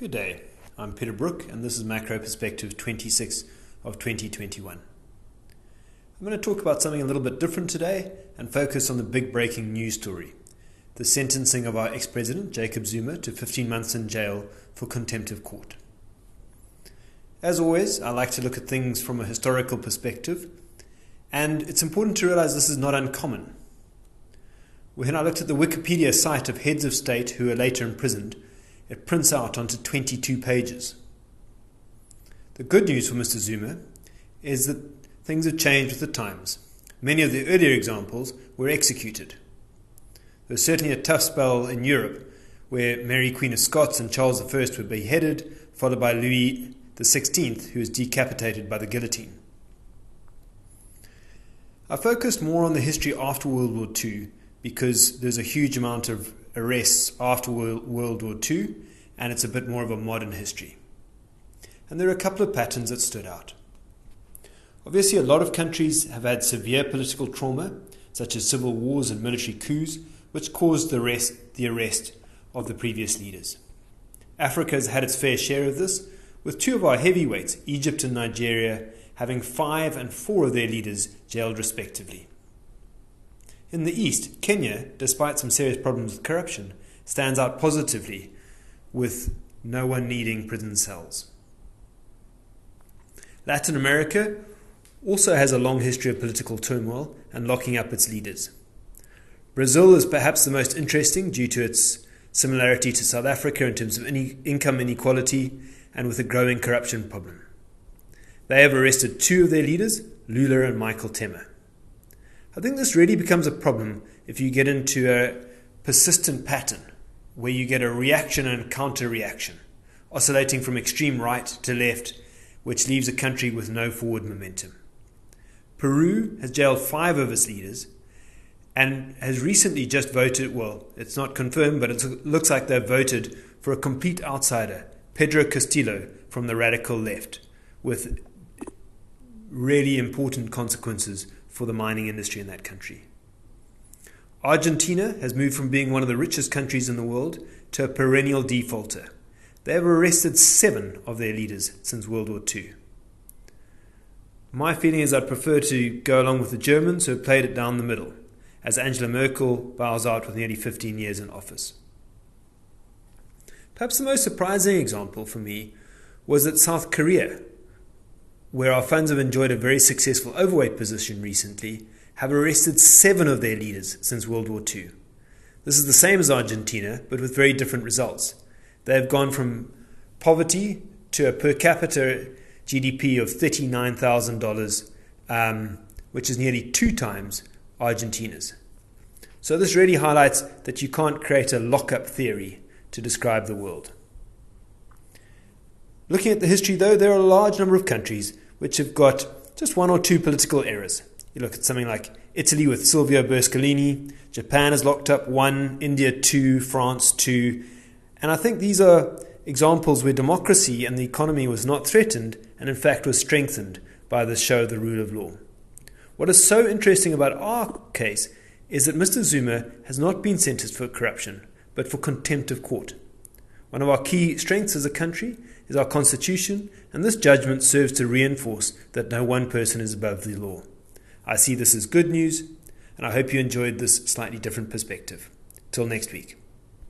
Good day. I'm Peter Brooke, and this is Macro Perspective 26 of 2021. I'm going to talk about something a little bit different today and focus on the big breaking news story the sentencing of our ex president, Jacob Zuma, to 15 months in jail for contempt of court. As always, I like to look at things from a historical perspective, and it's important to realize this is not uncommon. When I looked at the Wikipedia site of heads of state who were later imprisoned, it prints out onto 22 pages. The good news for Mr. Zuma is that things have changed with the times. Many of the earlier examples were executed. There was certainly a tough spell in Europe where Mary Queen of Scots and Charles I were beheaded, followed by Louis XVI, who was decapitated by the guillotine. I focused more on the history after World War II because there's a huge amount of arrests after World War II, and it's a bit more of a modern history. And there are a couple of patterns that stood out. Obviously, a lot of countries have had severe political trauma, such as civil wars and military coups, which caused the, rest, the arrest of the previous leaders. Africa has had its fair share of this, with two of our heavyweights, Egypt and Nigeria, having five and four of their leaders jailed respectively. In the East, Kenya, despite some serious problems with corruption, stands out positively with no one needing prison cells. Latin America also has a long history of political turmoil and locking up its leaders. Brazil is perhaps the most interesting due to its similarity to South Africa in terms of income inequality and with a growing corruption problem. They have arrested two of their leaders, Lula and Michael Temer. I think this really becomes a problem if you get into a persistent pattern where you get a reaction and counter reaction, oscillating from extreme right to left, which leaves a country with no forward momentum. Peru has jailed five of its leaders and has recently just voted. Well, it's not confirmed, but it looks like they've voted for a complete outsider, Pedro Castillo from the radical left, with really important consequences for the mining industry in that country. Argentina has moved from being one of the richest countries in the world to a perennial defaulter. They have arrested seven of their leaders since World War II. My feeling is I'd prefer to go along with the Germans who have played it down the middle, as Angela Merkel bows out with nearly 15 years in office. Perhaps the most surprising example for me was that South Korea where our funds have enjoyed a very successful overweight position recently, have arrested seven of their leaders since World War II. This is the same as Argentina, but with very different results. They have gone from poverty to a per capita GDP of $39,000, um, which is nearly two times Argentina's. So, this really highlights that you can't create a lockup theory to describe the world. Looking at the history, though, there are a large number of countries which have got just one or two political errors. You look at something like Italy with Silvio Berlusconi, Japan has locked up one, India two, France two. And I think these are examples where democracy and the economy was not threatened and, in fact, was strengthened by the show of the rule of law. What is so interesting about our case is that Mr. Zuma has not been sentenced for corruption, but for contempt of court. One of our key strengths as a country is our Constitution, and this judgment serves to reinforce that no one person is above the law. I see this as good news, and I hope you enjoyed this slightly different perspective. Till next week.